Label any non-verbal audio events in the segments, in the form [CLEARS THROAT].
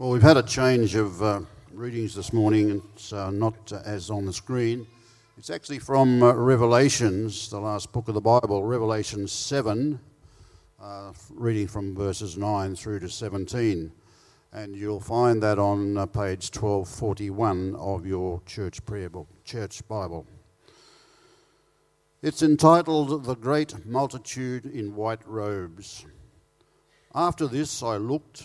Well, we've had a change of uh, readings this morning. It's uh, not uh, as on the screen. It's actually from uh, Revelations, the last book of the Bible, Revelation 7, uh, reading from verses 9 through to 17. And you'll find that on uh, page 1241 of your church prayer book, church Bible. It's entitled The Great Multitude in White Robes. After this I looked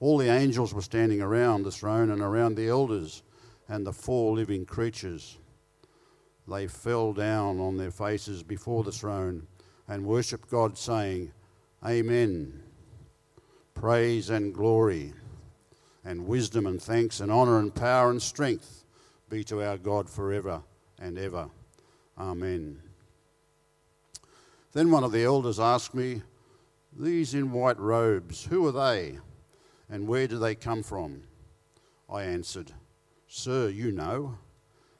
All the angels were standing around the throne and around the elders and the four living creatures. They fell down on their faces before the throne and worshipped God, saying, Amen. Praise and glory, and wisdom and thanks, and honour and power and strength be to our God forever and ever. Amen. Then one of the elders asked me, These in white robes, who are they? And where do they come from? I answered, Sir, you know.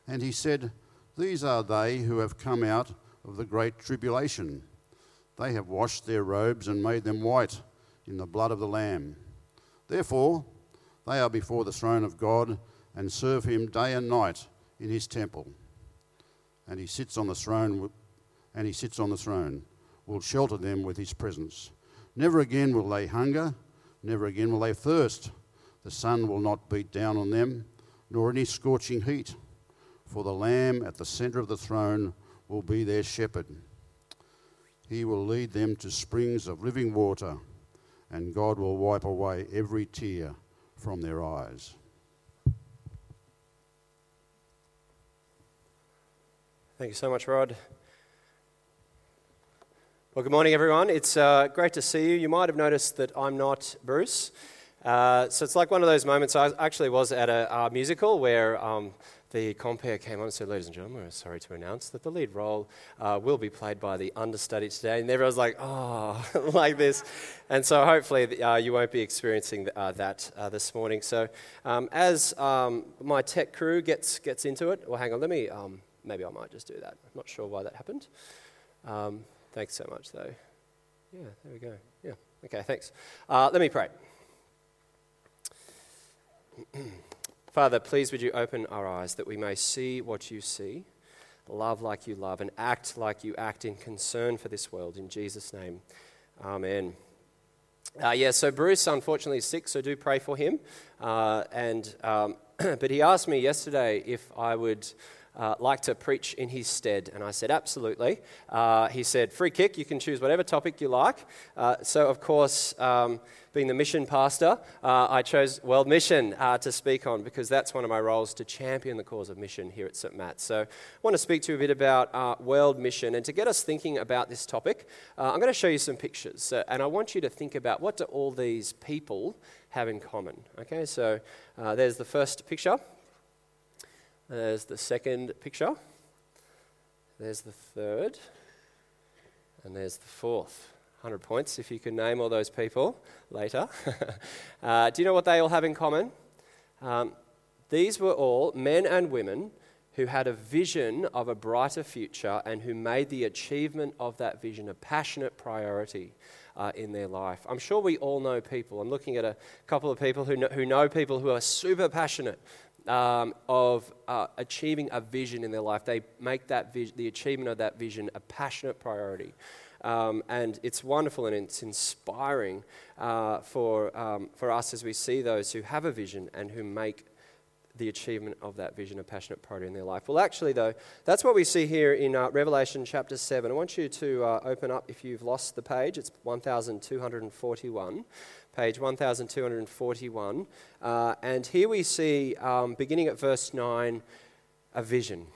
And he said, These are they who have come out of the great tribulation. They have washed their robes and made them white in the blood of the Lamb. Therefore, they are before the throne of God and serve him day and night in his temple. And he sits on the throne, and he sits on the throne, will shelter them with his presence. Never again will they hunger Never again will they thirst. The sun will not beat down on them, nor any scorching heat. For the Lamb at the centre of the throne will be their shepherd. He will lead them to springs of living water, and God will wipe away every tear from their eyes. Thank you so much, Rod. Well, good morning, everyone. It's uh, great to see you. You might have noticed that I'm not Bruce. Uh, so it's like one of those moments. I actually was at a, a musical where um, the compere came on and said, Ladies and gentlemen, we're sorry to announce that the lead role uh, will be played by the understudy today. And everyone's like, Oh, [LAUGHS] like this. And so hopefully uh, you won't be experiencing uh, that uh, this morning. So um, as um, my tech crew gets, gets into it, well, hang on, let me, um, maybe I might just do that. I'm not sure why that happened. Thanks so much, though. Yeah, there we go. Yeah, okay, thanks. Uh, let me pray. [CLEARS THROAT] Father, please would you open our eyes that we may see what you see, love like you love, and act like you act in concern for this world. In Jesus' name, amen. Uh, yeah, so Bruce unfortunately is sick, so do pray for him. Uh, and um, [CLEARS THROAT] but he asked me yesterday if I would uh, like to preach in his stead? And I said, absolutely. Uh, he said, free kick, you can choose whatever topic you like. Uh, so, of course, um, being the mission pastor, uh, I chose World Mission uh, to speak on because that's one of my roles to champion the cause of mission here at St. Matt's. So, I want to speak to you a bit about uh, World Mission. And to get us thinking about this topic, I'm going to show you some pictures. and I want you to think about what do all these people have in common. Okay, so there's the first picture. There's the second picture. There's the third. And there's the fourth. 100 points if you can name all those people later. [LAUGHS] uh, do you know what they all have in common? Um, these were all men and women who had a vision of a brighter future and who made the achievement of that vision a passionate priority uh, in their life. I'm sure we all know people. I'm looking at a couple of people who know, who know people who are super passionate um, of uh, achieving a vision in their life. They make that vis- the achievement of that vision a passionate priority. Um, and it's wonderful and it's inspiring uh, for, um, for us as we see those who have a vision and who make the achievement of that vision a passionate priority in their life. Well, actually, though, that's what we see here in uh, Revelation chapter 7. I want you to uh, open up, if you've lost the page, it's 1241 page 1241. Uh, and here we see, um, beginning at verse 9, a vision.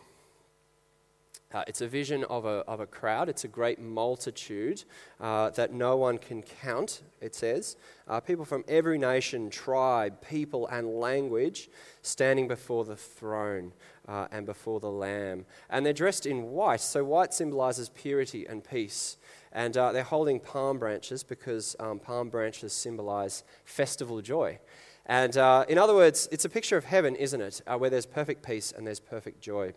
Uh, it's a vision of a, of a crowd. It's a great multitude uh, that no one can count, it says. Uh, people from every nation, tribe, people, and language standing before the throne uh, and before the Lamb. And they're dressed in white. So, white symbolizes purity and peace. And uh, they're holding palm branches because um, palm branches symbolize festival joy. And uh, in other words, it's a picture of heaven, isn't it? where there's perfect peace and there's perfect joy.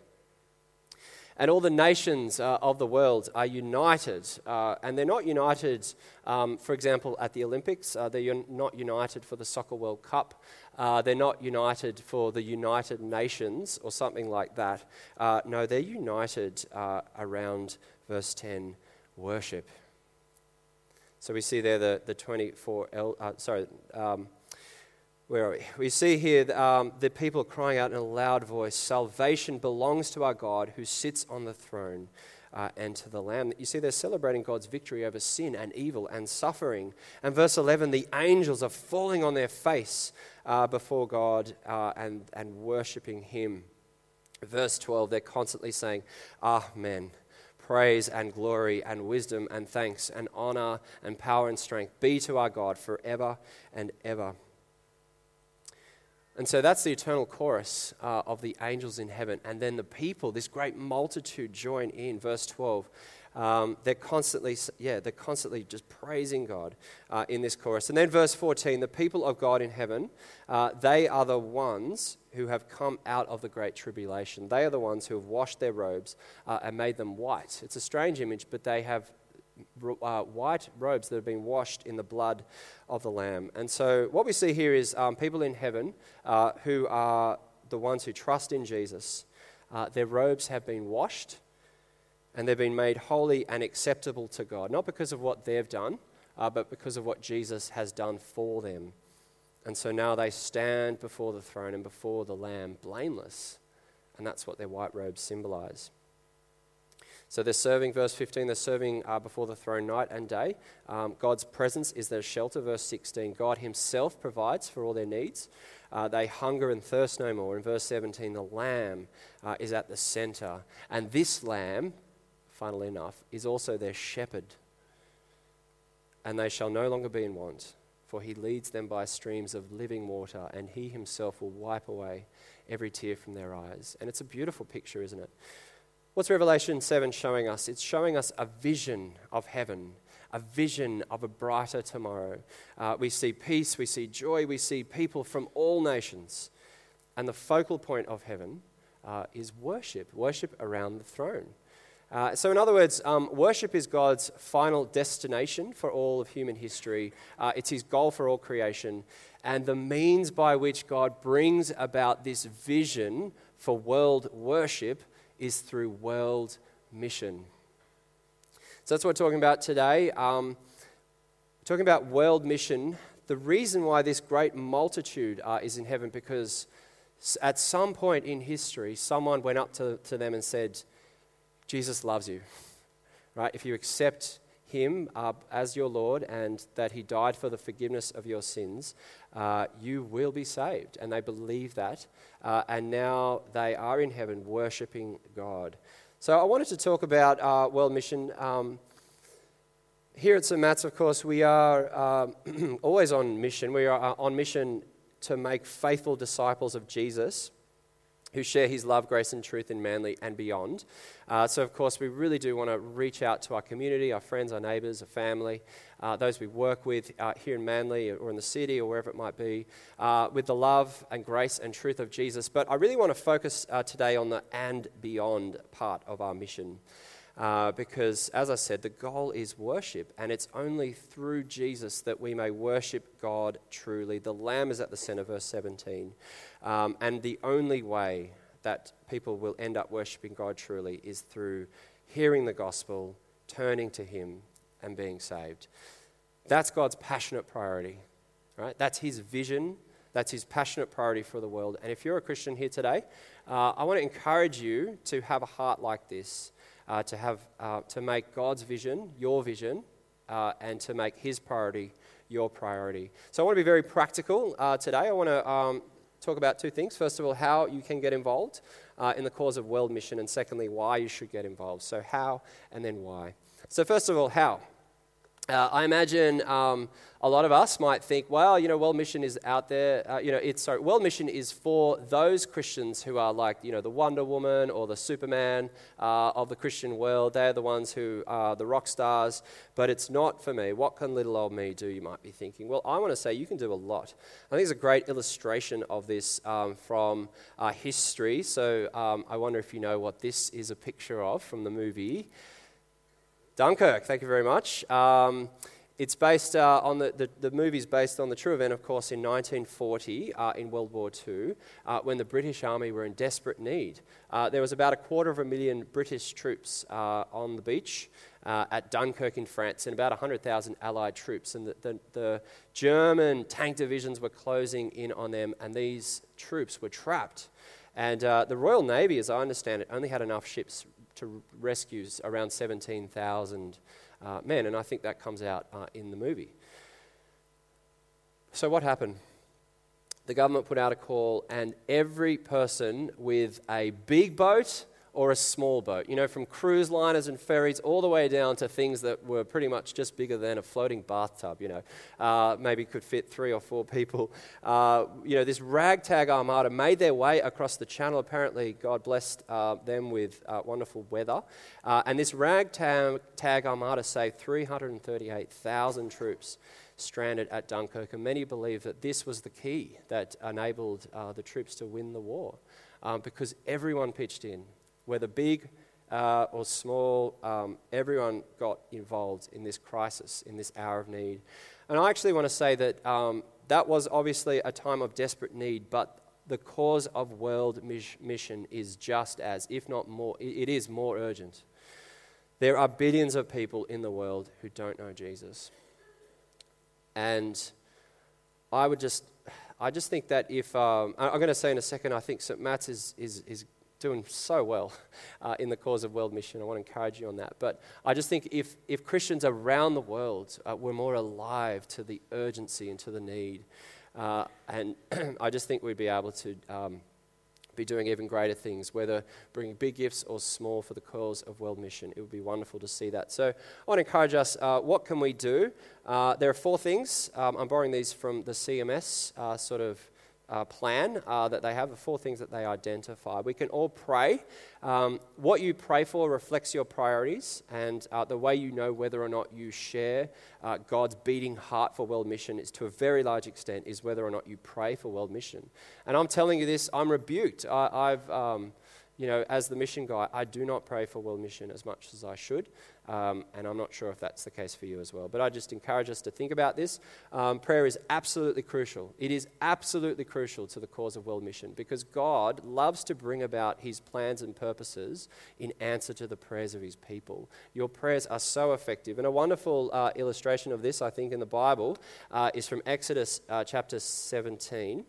And all the nations uh, of the world are united. Uh, and they're not united, um, for example, at the Olympics. Uh, they're un- not united for the Soccer World Cup. Uh, they're not united for the United Nations or something like that. Uh, no, they're united uh, around verse 10 worship. So we see there the, the 24, el- sorry, um, where are we? We see here um, the people crying out in a loud voice Salvation belongs to our God who sits on the throne uh, and to the Lamb. You see, they're celebrating God's victory over sin and evil and suffering. And verse 11, the angels are falling on their face uh, before God uh, and, and worshiping Him. Verse 12, they're constantly saying, Amen praise and glory and wisdom and thanks and honor and power and strength be to our God forever and ever. And so that's the eternal chorus uh, of the angels in heaven. And then the people, this great multitude, join in. Verse 12. Um, they're constantly, yeah, they're constantly just praising God uh, in this chorus. And then verse 14, the people of God in heaven, uh, they are the ones who have come out of the great tribulation. They are the ones who have washed their robes uh, and made them white. It's a strange image, but they have uh, white robes that have been washed in the blood of the Lamb. And so, what we see here is um, people in heaven uh, who are the ones who trust in Jesus. Uh, their robes have been washed and they've been made holy and acceptable to God, not because of what they've done, uh, but because of what Jesus has done for them. And so now they stand before the throne and before the Lamb blameless. And that's what their white robes symbolize. So they're serving, verse 15, they're serving uh, before the throne night and day. Um, God's presence is their shelter, verse 16. God Himself provides for all their needs. Uh, they hunger and thirst no more. In verse 17, the Lamb uh, is at the center. And this Lamb, funnily enough, is also their shepherd. And they shall no longer be in want, for He leads them by streams of living water, and He Himself will wipe away every tear from their eyes. And it's a beautiful picture, isn't it? What's Revelation 7 showing us? It's showing us a vision of heaven, a vision of a brighter tomorrow. Uh, we see peace, we see joy, we see people from all nations. And the focal point of heaven uh, is worship, worship around the throne. Uh, so, in other words, um, worship is God's final destination for all of human history. Uh, it's his goal for all creation. And the means by which God brings about this vision for world worship is through world mission. So that's what we're talking about today. Um, talking about world mission. The reason why this great multitude uh, is in heaven because at some point in history, someone went up to, to them and said, Jesus loves you. Right? If you accept him uh, as your Lord and that He died for the forgiveness of your sins, uh, you will be saved. And they believe that. Uh, and now they are in heaven worshiping God. So I wanted to talk about uh, World Mission. Um, here at St. Matt's, of course, we are um, [CLEARS THROAT] always on mission. We are uh, on mission to make faithful disciples of Jesus who share his love, grace, and truth in Manly and beyond. Uh, so, of course, we really do want to reach out to our community, our friends, our neighbours, our family, uh, those we work with uh, here in Manly or in the city or wherever it might be, uh, with the love and grace and truth of Jesus. But I really want to focus uh, today on the and beyond part of our mission. Uh, because, as I said, the goal is worship, and it's only through Jesus that we may worship God truly. The Lamb is at the center, verse 17. Um, and the only way that people will end up worshiping God truly is through hearing the gospel, turning to Him, and being saved. That's God's passionate priority, right? That's His vision. That's His passionate priority for the world. And if you're a Christian here today, uh, I want to encourage you to have a heart like this uh, to, have, uh, to make God's vision your vision uh, and to make His priority your priority. So I want to be very practical uh, today. I want to um, talk about two things. First of all, how you can get involved uh, in the cause of world mission, and secondly, why you should get involved. So, how and then why. So, first of all, how? Uh, I imagine um, a lot of us might think, well, you know, World Mission is out there. Uh, you know, it's sorry, World Mission is for those Christians who are like, you know, the Wonder Woman or the Superman uh, of the Christian world. They're the ones who are the rock stars. But it's not for me. What can little old me do? You might be thinking. Well, I want to say you can do a lot. I think it's a great illustration of this um, from uh, history. So um, I wonder if you know what this is a picture of from the movie. Dunkirk. Thank you very much. Um, it's based uh, on the, the, the movie's based on the true event, of course, in 1940 uh, in World War II, uh, when the British Army were in desperate need. Uh, there was about a quarter of a million British troops uh, on the beach uh, at Dunkirk in France and about 100,000 Allied troops. And the, the, the German tank divisions were closing in on them, and these troops were trapped. And the Royal Navy, as I understand it, only had enough ships to rescue around 17,000 uh, men, and I think that comes out uh, in the movie. So, what happened? The government put out a call, and every person with a big boat or a small boat. You know, from cruise liners and ferries all the way down to things that were pretty much just bigger than a floating bathtub, you know, uh, maybe could fit three or four people. Uh, you know, this ragtag armada made their way across the channel. Apparently, God blessed uh, them with uh, wonderful weather. Uh, and this ragtag tag armada saved 338,000 troops stranded at Dunkirk. And many believe that this was the key that enabled uh, the troops to win the war. Um, because everyone pitched in whether big uh, or small, um, everyone got involved in this crisis, in this hour of need. And I actually want to say that um, that was obviously a time of desperate need, but the cause of world mission is just as, if not more, it is more urgent. There are billions of people in the world who don't know Jesus. And I would just, I just think that if, um, I'm going to say in a second, I think St. Matt's is, is, is doing so well uh, in the cause of world mission. I want to encourage you on that. But I just think if, if Christians around the world uh, were more alive to the urgency and to the need, uh, and [CLEARS THROAT] I just think we'd be able to um, be doing even greater things, whether bringing big gifts or small for the cause of world mission. It would be wonderful to see that. So I want to encourage us uh, what can we do? Uh, there are four things. Um, I'm borrowing these from the CMS uh, sort of uh, plan uh, that they have, the four things that they identify. We can all pray. Um, what you pray for reflects your priorities, and uh, the way you know whether or not you share uh, God's beating heart for world mission is to a very large extent is whether or not you pray for world mission. And I'm telling you this, I'm rebuked. I, have um, you know, as the mission guy, I do not pray for world mission as much as I should. Um, and I'm not sure if that's the case for you as well. But I just encourage us to think about this. Um, prayer is absolutely crucial. It is absolutely crucial to the cause of world mission because God loves to bring about his plans and purposes in answer to the prayers of his people. Your prayers are so effective. And a wonderful uh, illustration of this, I think, in the Bible uh, is from Exodus uh, chapter 17.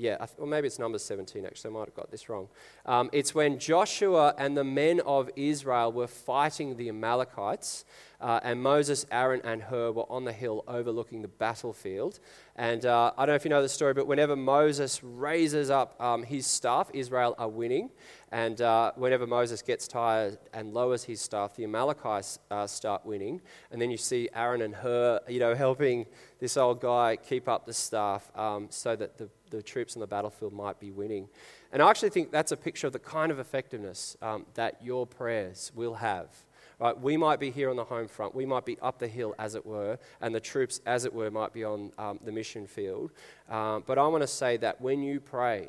Yeah, or maybe it's number 17 actually, I might have got this wrong. Um, it's when Joshua and the men of Israel were fighting the Amalekites, uh, and Moses, Aaron, and Hur were on the hill overlooking the battlefield. And uh, I don't know if you know the story, but whenever Moses raises up um, his staff, Israel are winning. And uh, whenever Moses gets tired and lowers his staff, the Amalekites uh, start winning. And then you see Aaron and Hur, you know, helping this old guy keep up the staff um, so that the, the troops on the battlefield might be winning. And I actually think that's a picture of the kind of effectiveness um, that your prayers will have Right? We might be here on the home front, we might be up the hill, as it were, and the troops, as it were, might be on um, the mission field. Um, but I want to say that when you pray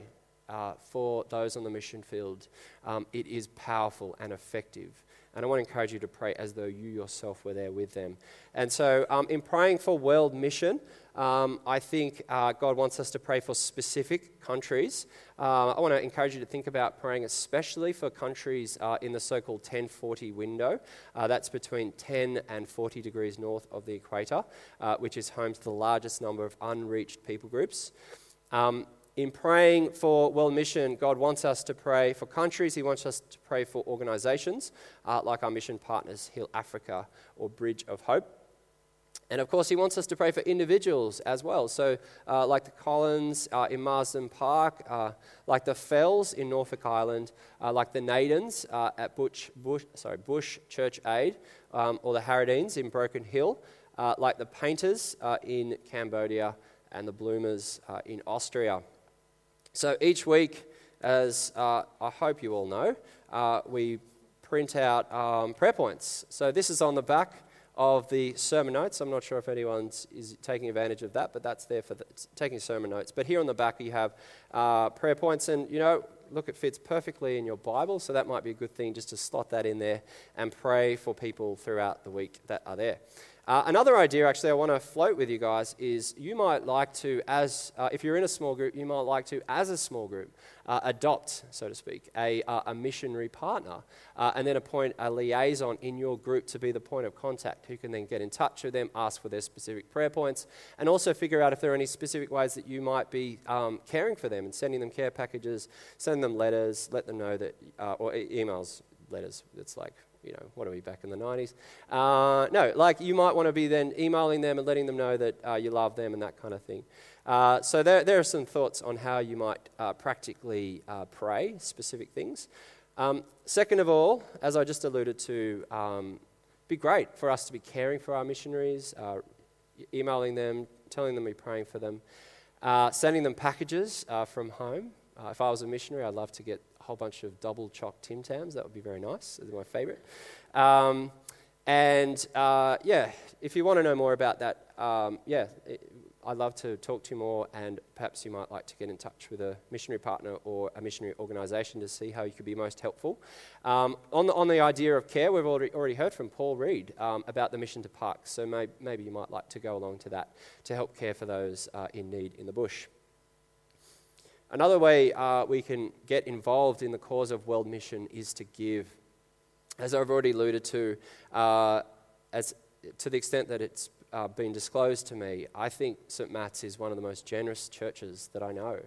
uh, for those on the mission field, um, it is powerful and effective. And I want to encourage you to pray as though you yourself were there with them. And so, um, in praying for world mission, um, I think uh, God wants us to pray for specific countries. Uh, I want to encourage you to think about praying especially for countries uh, in the so called 1040 window. Uh, that's between 10 and 40 degrees north of the equator, uh, which is home to the largest number of unreached people groups. Um, in praying for world mission, God wants us to pray for countries. He wants us to pray for organizations uh, like our mission partners, Heal Africa or Bridge of Hope. And of course, he wants us to pray for individuals as well. So, uh, like the Collins uh, in Marsden Park, uh, like the Fells in Norfolk Island, uh, like the Nadens uh, at Bush, Bush, sorry, Bush Church Aid, um, or the Harradines in Broken Hill, uh, like the Painters in Cambodia, and the Bloomers in Austria. So, each week, as I hope you all know, we print out um, prayer points. So, this is on the back of the sermon notes. I'm not sure if anyone is taking advantage of that, but that's there for the, taking sermon notes. But here on the back, you have uh, prayer points, and you know, look, it fits perfectly in your Bible, so that might be a good thing just to slot that in there and pray for people throughout the week that are there. Uh, another idea, actually, I want to float with you guys is you might like to, as uh, if you're in a small group, you might like to, as a small group, uh, adopt, so to speak, a, uh, a missionary partner, uh, and then appoint a liaison in your group to be the point of contact who can then get in touch with them, ask for their specific prayer points, and also figure out if there are any specific ways that you might be um, caring for them and sending them care packages, sending them letters, let them know that, uh, or e- emails, letters. It's like you know, what are we back in the 90s? Uh, no, like you might want to be then emailing them and letting them know that uh, you love them and that kind of thing. Uh, so there, there are some thoughts on how you might uh, practically uh, pray specific things. Um, second of all, as I just alluded to, um, be great for us to be caring for our missionaries, uh, emailing them, telling them we're praying for them, sending them packages from home. if I was a missionary, I'd love to get whole bunch of double choc Tim Tams. That would be very nice. They're my favorite. Um, and uh, yeah, if you want to know more about that, um, yeah, it, I'd love to talk to you more, and perhaps you might like to get in touch with a missionary partner or a missionary organisation to see how you could be most helpful. Um, on, the, on the idea of care, we've already, already heard from Paul Reed um, about the mission to parks, so may, maybe you might like to go along to that to help care for those uh, in need in the bush. Another way uh, we can get involved in the cause of world mission is to give. As I've already alluded to, uh, as, to the extent that it's uh, been disclosed to me, I think St. Matt's is one of the most generous churches that I know.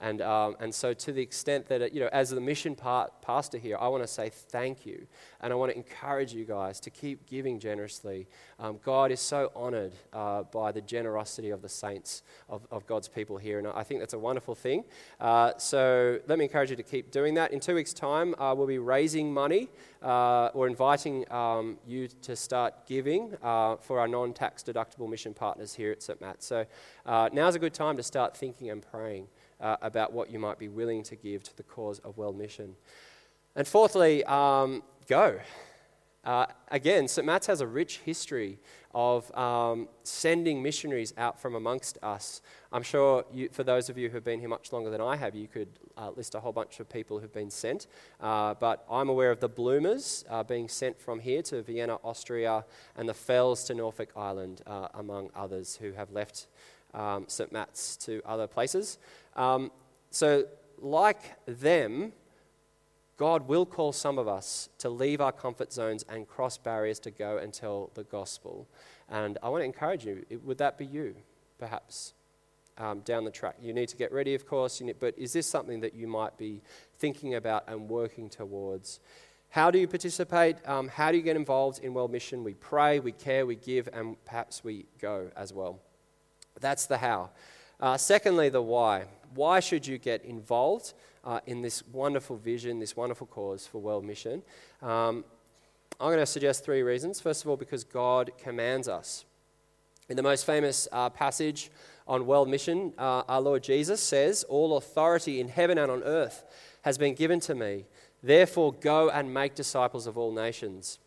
And, um, and so, to the extent that, you know, as the mission part, pastor here, I want to say thank you. And I want to encourage you guys to keep giving generously. Um, God is so honored uh, by the generosity of the saints, of, of God's people here. And I think that's a wonderful thing. Uh, so, let me encourage you to keep doing that. In two weeks' time, uh, we'll be raising money uh, or inviting um, you to start giving uh, for our non tax deductible mission partners here at St. Matt. So, uh, now's a good time to start thinking and praying uh, about what you might be willing to give to the cause of world mission. And fourthly, um, go. Uh, again, St. Matt's has a rich history of um, sending missionaries out from amongst us. I'm sure you, for those of you who've been here much longer than I have, you could uh, list a whole bunch of people who've been sent. Uh, but I'm aware of the Bloomers uh, being sent from here to Vienna, Austria, and the Fells to Norfolk Island, uh, among others who have left um, St. Matt's to other places. Um, so, like them, God will call some of us to leave our comfort zones and cross barriers to go and tell the gospel. And I want to encourage you would that be you, perhaps, um, down the track? You need to get ready, of course, need, but is this something that you might be thinking about and working towards? How do you participate? Um, how do you get involved in World Mission? We pray, we care, we give, and perhaps we go as well. That's the how. Uh, secondly, the why. Why should you get involved uh, in this wonderful vision, this wonderful cause for world mission? Um, I'm going to suggest three reasons. First of all, because God commands us. In the most famous uh, passage on world mission, uh, our Lord Jesus says, All authority in heaven and on earth has been given to me. Therefore, go and make disciples of all nations.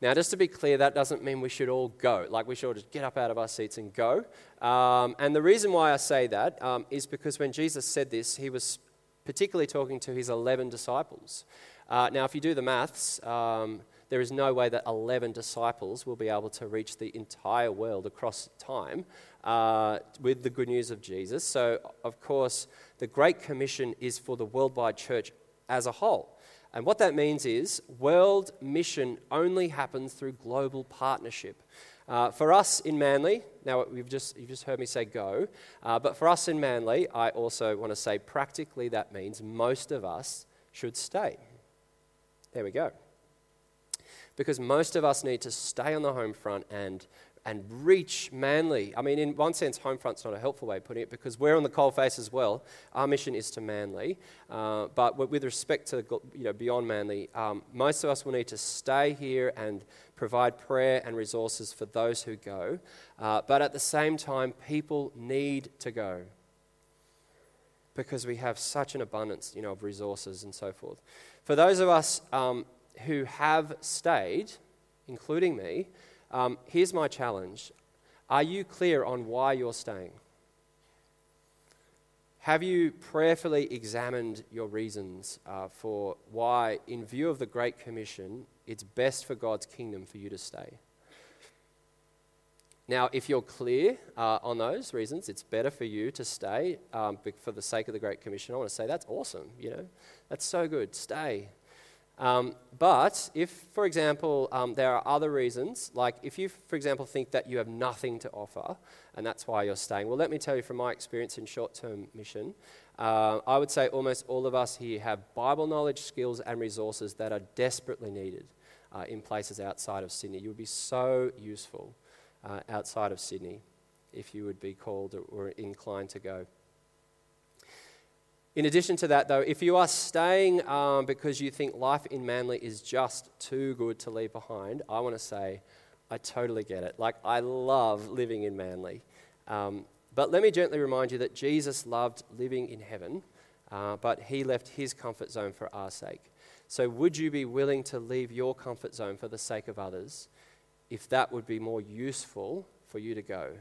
Now, just to be clear, that doesn't mean we should all go. Like, we should all just get up out of our seats and go. Um, and the reason why I say that um, is because when Jesus said this, he was particularly talking to his 11 disciples. Uh, now, if you do the maths, um, there is no way that 11 disciples will be able to reach the entire world across time uh, with the good news of Jesus. So, of course, the Great Commission is for the worldwide church as a whole. And what that means is world mission only happens through global partnership. Uh, for us in Manly, now we've just, you've just heard me say go, uh, but for us in Manly, I also want to say practically that means most of us should stay. There we go. Because most of us need to stay on the home front and and reach Manly. I mean, in one sense, Homefront's not a helpful way of putting it because we're on the coalface as well. Our mission is to Manly. Uh, but with respect to you know, beyond Manly, um, most of us will need to stay here and provide prayer and resources for those who go. Uh, but at the same time, people need to go because we have such an abundance you know, of resources and so forth. For those of us um, who have stayed, including me, um, here's my challenge Are you clear on why you're staying? Have you prayerfully examined your reasons uh, for why, in view of the Great Commission, it's best for God's kingdom for you to stay? Now, if you're clear uh, on those reasons, it's better for you to stay um, for the sake of the Great Commission. I want to say that's awesome. You know, that's so good. Stay. Um, but if, for example, um, there are other reasons, like if you, for example, think that you have nothing to offer and that's why you're staying, well, let me tell you from my experience in short term mission, uh, I would say almost all of us here have Bible knowledge, skills, and resources that are desperately needed uh, in places outside of Sydney. You would be so useful uh, outside of Sydney if you would be called or, or inclined to go. In addition to that, though, if you are staying um, because you think life in Manly is just too good to leave behind, I want to say I totally get it. Like, I love living in Manly. Um, but let me gently remind you that Jesus loved living in heaven, uh, but he left his comfort zone for our sake. So, would you be willing to leave your comfort zone for the sake of others if that would be more useful for you to go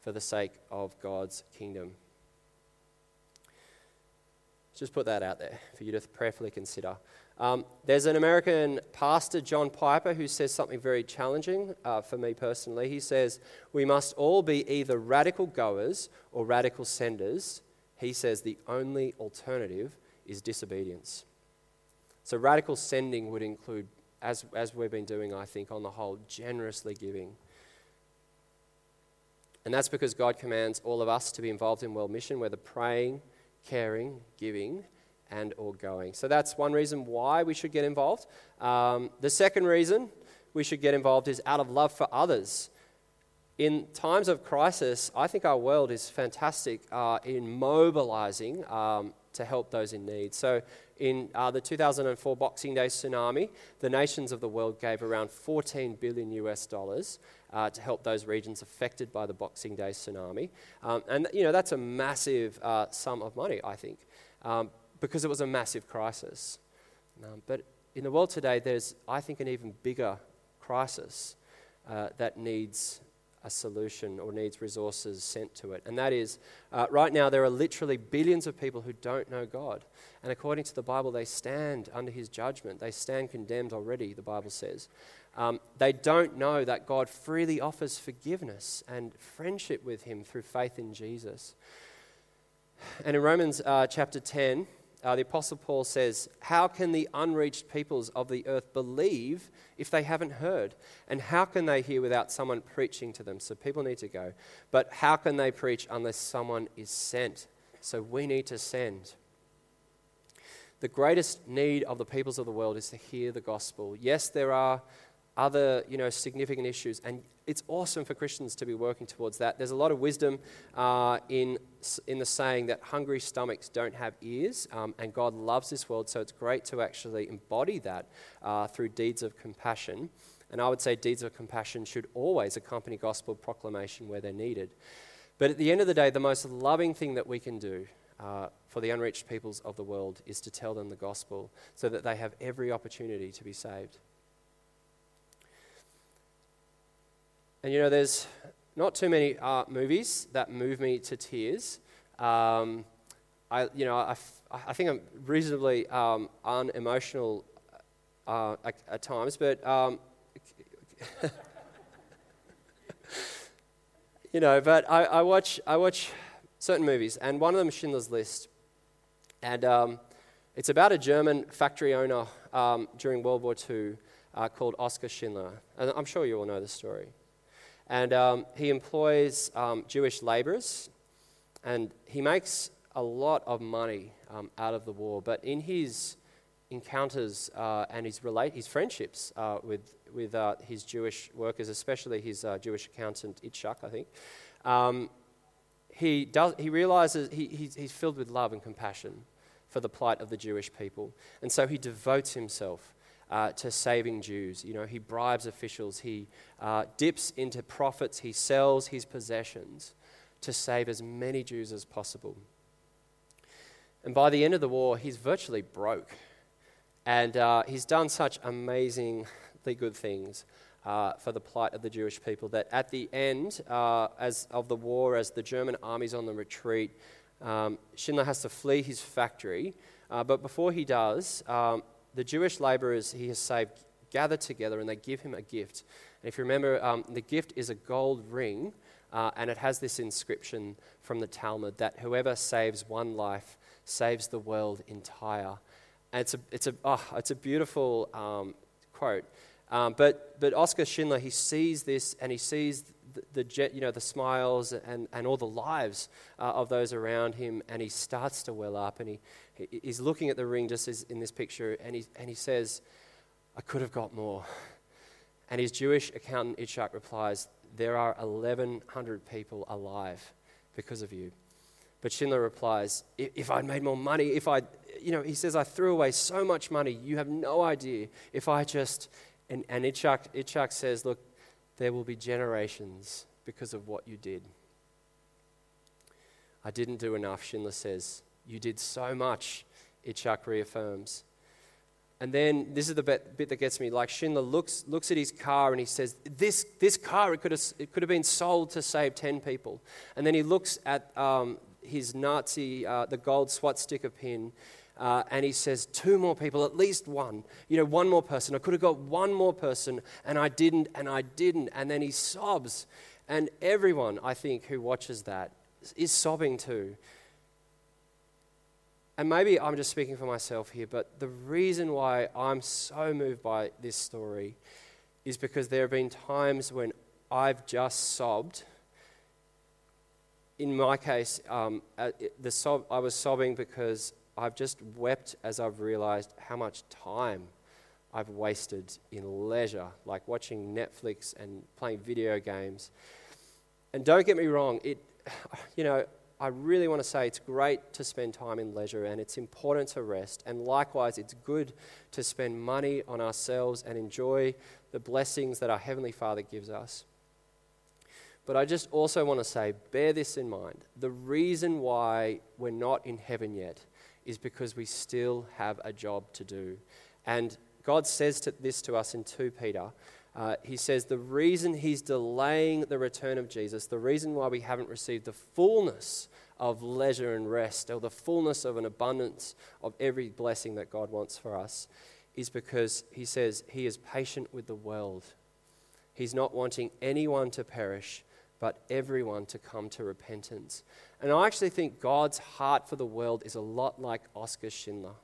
for the sake of God's kingdom? Just put that out there for you to prayerfully consider. Um, there's an American pastor, John Piper, who says something very challenging uh, for me personally. He says, We must all be either radical goers or radical senders. He says the only alternative is disobedience. So, radical sending would include, as, as we've been doing, I think, on the whole, generously giving. And that's because God commands all of us to be involved in world mission, whether praying, caring, giving, and or going. So that's one reason why we should get involved. Um, the second reason we should get involved is out of love for others. In times of crisis, I think our world is fantastic uh, in mobilizing um, to help those in need. So, in uh, the 2004 Boxing Day tsunami, the nations of the world gave around 14 billion US dollars uh, to help those regions affected by the Boxing Day tsunami. Um, and, you know, that's a massive uh, sum of money, I think, um, because it was a massive crisis. Um, but in the world today, there's, I think, an even bigger crisis uh, that needs a solution or needs resources sent to it. And that is, uh, right now, there are literally billions of people who don't know God. And according to the Bible, they stand under his judgment. They stand condemned already, the Bible says. Um, they don't know that God freely offers forgiveness and friendship with Him through faith in Jesus. And in Romans uh, chapter 10, uh, the Apostle Paul says, How can the unreached peoples of the earth believe if they haven't heard? And how can they hear without someone preaching to them? So people need to go. But how can they preach unless someone is sent? So we need to send. The greatest need of the peoples of the world is to hear the gospel. Yes, there are other you know, significant issues. And it's awesome for Christians to be working towards that. There's a lot of wisdom uh, in, in the saying that hungry stomachs don't have ears, um, and God loves this world, so it's great to actually embody that uh, through deeds of compassion. And I would say deeds of compassion should always accompany gospel proclamation where they're needed. But at the end of the day, the most loving thing that we can do uh, for the unreached peoples of the world is to tell them the gospel so that they have every opportunity to be saved. And you know, there's not too many art movies that move me to tears. Um, I, you know, I, I think I'm reasonably um, unemotional uh, at, at, times, but um, [LAUGHS] you know, but I, I, watch I watch certain movies, and one of them is Schindler's List, and um, it's about a German factory owner um, during World War II uh, called Oskar Schindler, and I'm sure you all know the story. And um, he employs um, Jewish laborers, and he makes a lot of money um, out of the war. But in his encounters uh, and his, relate, his friendships uh, with, with uh, his Jewish workers, especially his uh, Jewish accountant, Itzhak, I think, um, he, does, he realizes he, he's, he's filled with love and compassion for the plight of the Jewish people. And so he devotes himself uh, to saving Jews. You know, he bribes officials, he uh, dips into profits, he sells his possessions to save as many Jews as possible. And by the end of the war, he's virtually broke. And uh, he's done such amazingly good things uh, for the plight of the Jewish people that at the end uh, as of the war, as the German army's on the retreat, um, Schindler has to flee his factory. Uh, but before he does, um, the Jewish laborers he has saved gather together and they give him a gift. And if you remember, um, the gift is a gold ring, uh, and it has this inscription from the Talmud that whoever saves one life saves the world entire. And it's a, it's a, oh, it's a beautiful um, quote. Um, but, but Oskar Schindler, he sees this and he sees the, the, you know, the smiles and, and all the lives uh, of those around him, and he starts to well up. And he, he's looking at the ring just as in this picture, and he, and he says, I could have got more. And his Jewish accountant, Itzhak, replies, There are 1,100 people alive because of you. But Schindler replies, If I'd made more money, if I, you know, he says, I threw away so much money, you have no idea. If I just, and, and Itzhak, Itzhak says, Look, there will be generations because of what you did. I didn't do enough, Schindler says. You did so much, Itzhak reaffirms. And then this is the bit, bit, that gets me. Like Schindler looks, looks at his car and he says, This, this car, it could, have, it could have been sold to save 10 people. And then he looks at um, his Nazi, uh, the gold swastika pin, uh, and he says, Two more people, at least one. You know, one more person. I could have got one more person, and I didn't, and I didn't. And then he sobs. And everyone, I think, who watches that is sobbing too. And maybe I'm just speaking for myself here, but the reason why I'm so moved by this story is because there have been times when I've just sobbed. In my case, um, uh, the sob, I was sobbing because I've just wept as I've realized how much time I've wasted in leisure, like watching Netflix and playing video games. And don't get me wrong, it, [SIGHS] you know, I really want to say it's great to spend time in leisure and it's important to rest. And likewise, it's good to spend money on ourselves and enjoy the blessings that our Heavenly Father gives us. But I just also want to say, bear this in mind. The reason why we're not in heaven yet is because we still have a job to do. And God says to this to us in 2 Peter. Uh, he says the reason he's delaying the return of Jesus, the reason why we haven't received the fullness of leisure and rest, or the fullness of an abundance of every blessing that God wants for us, is because he says he is patient with the world. He's not wanting anyone to perish, but everyone to come to repentance. And I actually think God's heart for the world is a lot like Oskar Schindler.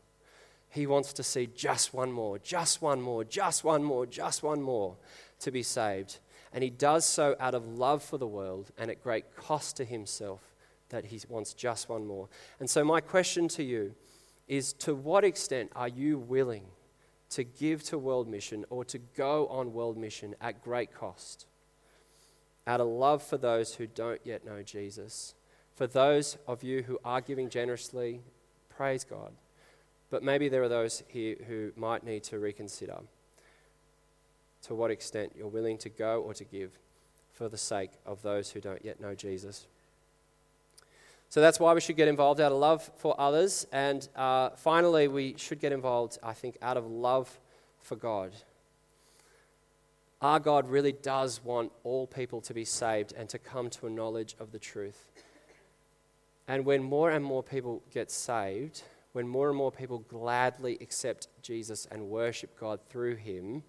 He wants to see just one more, just one more, just one more, just one more to be saved. And he does so out of love for the world and at great cost to himself that he wants just one more. And so, my question to you is to what extent are you willing to give to world mission or to go on world mission at great cost? Out of love for those who don't yet know Jesus. For those of you who are giving generously, praise God. But maybe there are those here who might need to reconsider to what extent you're willing to go or to give for the sake of those who don't yet know Jesus. So that's why we should get involved out of love for others. And uh, finally, we should get involved, I think, out of love for God. Our God really does want all people to be saved and to come to a knowledge of the truth. And when more and more people get saved, when more and more people gladly accept Jesus and worship God through him,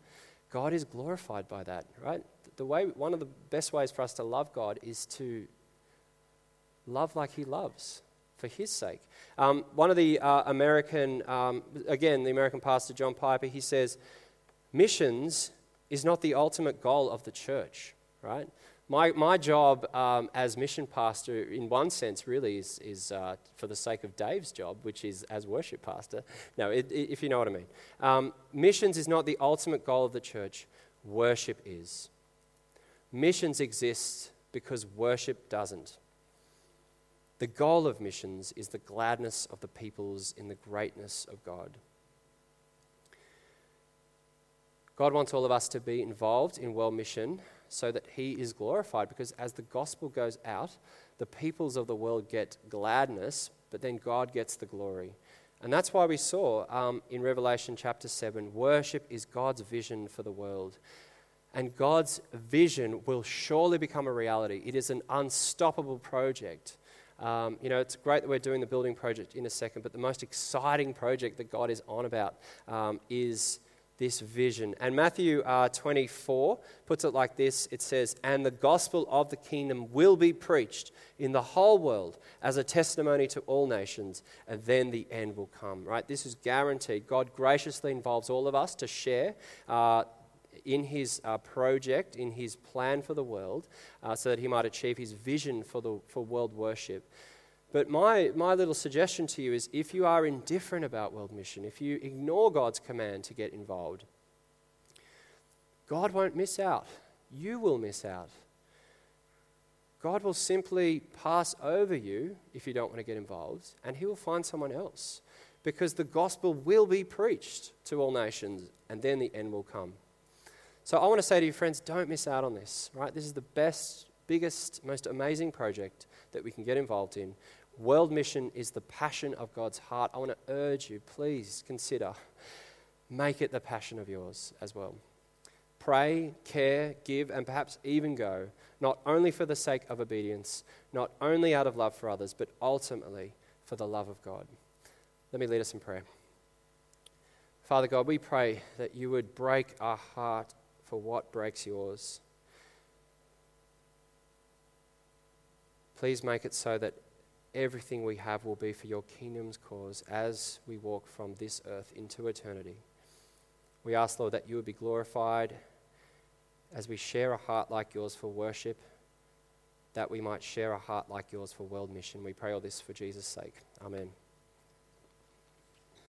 God is glorified by that, right? The way, one of the best ways for us to love God is to love like he loves for his sake. Um, one of the uh, American, um, again, the American pastor John Piper, he says, missions is not the ultimate goal of the church, right? My, my job um, as mission pastor, in one sense, really is, is uh, for the sake of Dave's job, which is as worship pastor. No, it, it, if you know what I mean. Um, missions is not the ultimate goal of the church, worship is. Missions exists because worship doesn't. The goal of missions is the gladness of the peoples in the greatness of God. God wants all of us to be involved in world mission so that He is glorified because as the gospel goes out, the peoples of the world get gladness, but then God gets the glory. And that's why we saw um, in Revelation chapter 7 worship is God's vision for the world. And God's vision will surely become a reality. It is an unstoppable project. Um, you know, it's great that we're doing the building project in a second, but the most exciting project that God is on about um, is this vision. And Matthew uh, 24 puts it like this it says, And the gospel of the kingdom will be preached in the whole world as a testimony to all nations, and then the end will come. Right? This is guaranteed. God graciously involves all of us to share. Uh, in his uh, project, in his plan for the world, uh, so that he might achieve his vision for, the, for world worship. But my, my little suggestion to you is if you are indifferent about world mission, if you ignore God's command to get involved, God won't miss out. You will miss out. God will simply pass over you if you don't want to get involved, and He will find someone else because the gospel will be preached to all nations, and then the end will come. So I want to say to you, friends, don't miss out on this, right? This is the best, biggest, most amazing project that we can get involved in. World mission is the passion of God's heart. I want to urge you, please consider, make it the passion of yours as well. Pray, care, give, and perhaps even go, not only for the sake of obedience, not only out of love for others, but ultimately for the love of God. Let me lead us in prayer. Father God, we pray that you would break our heart for what breaks yours. Please make it so that everything we have will be for your kingdom's cause as we walk from this earth into eternity. We ask, Lord, that you would be glorified as we share a heart like yours for worship, that we might share a heart like yours for world mission. We pray all this for Jesus' sake. Amen.